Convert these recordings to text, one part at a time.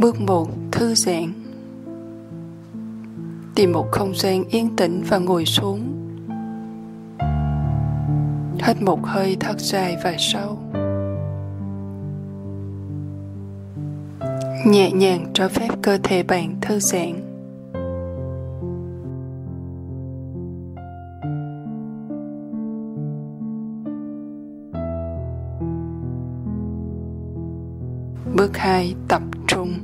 Bước một, thư giãn. Tìm một không gian yên tĩnh và ngồi xuống. Hít một hơi thật dài và sâu. Nhẹ nhàng cho phép cơ thể bạn thư giãn. Bước 2. Tập trung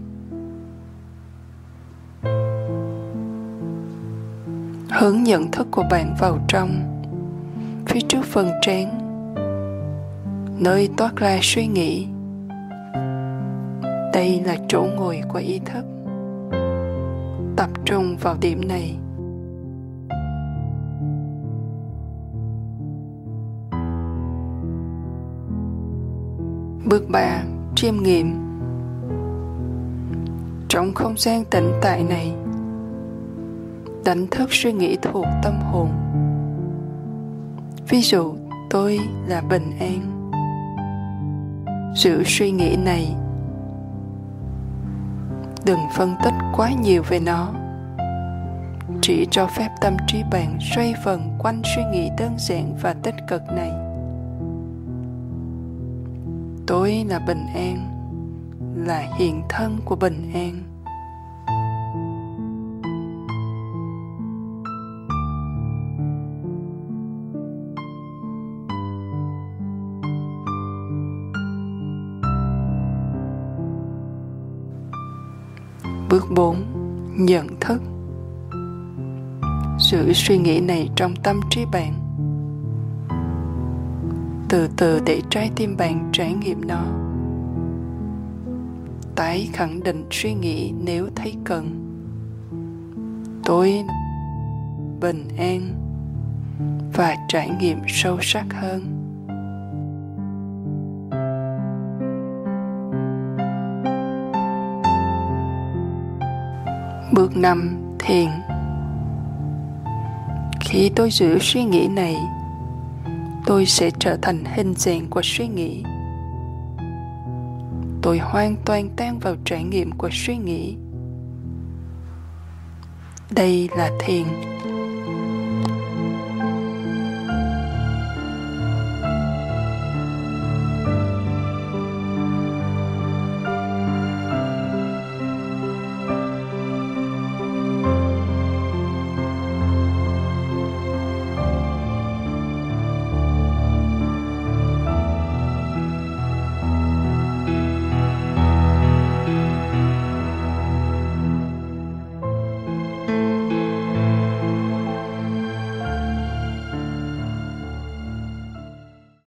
Hướng nhận thức của bạn vào trong, Phía trước phần trán, Nơi toát ra suy nghĩ Đây là chỗ ngồi của ý thức Tập trung vào điểm này Bước 3. Chiêm nghiệm. Trong không gian tĩnh tại này, Đánh thức suy nghĩ thuộc tâm hồn. Ví dụ, tôi là bình an. Sự suy nghĩ này, Đừng phân tích quá nhiều về nó. Chỉ cho phép tâm trí bạn xoay vần quanh suy nghĩ đơn giản và tích cực này tôi là bình an, là hiện thân của bình an Bước 4. Nhận thức sự suy nghĩ này trong tâm trí bạn từ từ để trái tim bạn trải nghiệm nó. Tái khẳng định suy nghĩ nếu thấy cần. Tôi bình an và trải nghiệm sâu sắc hơn. Bước năm, thiền. Khi tôi giữ suy nghĩ này tôi sẽ trở thành hình dạng của suy nghĩ. Tôi hoàn toàn tan vào trải nghiệm của suy nghĩ. Đây là thiền.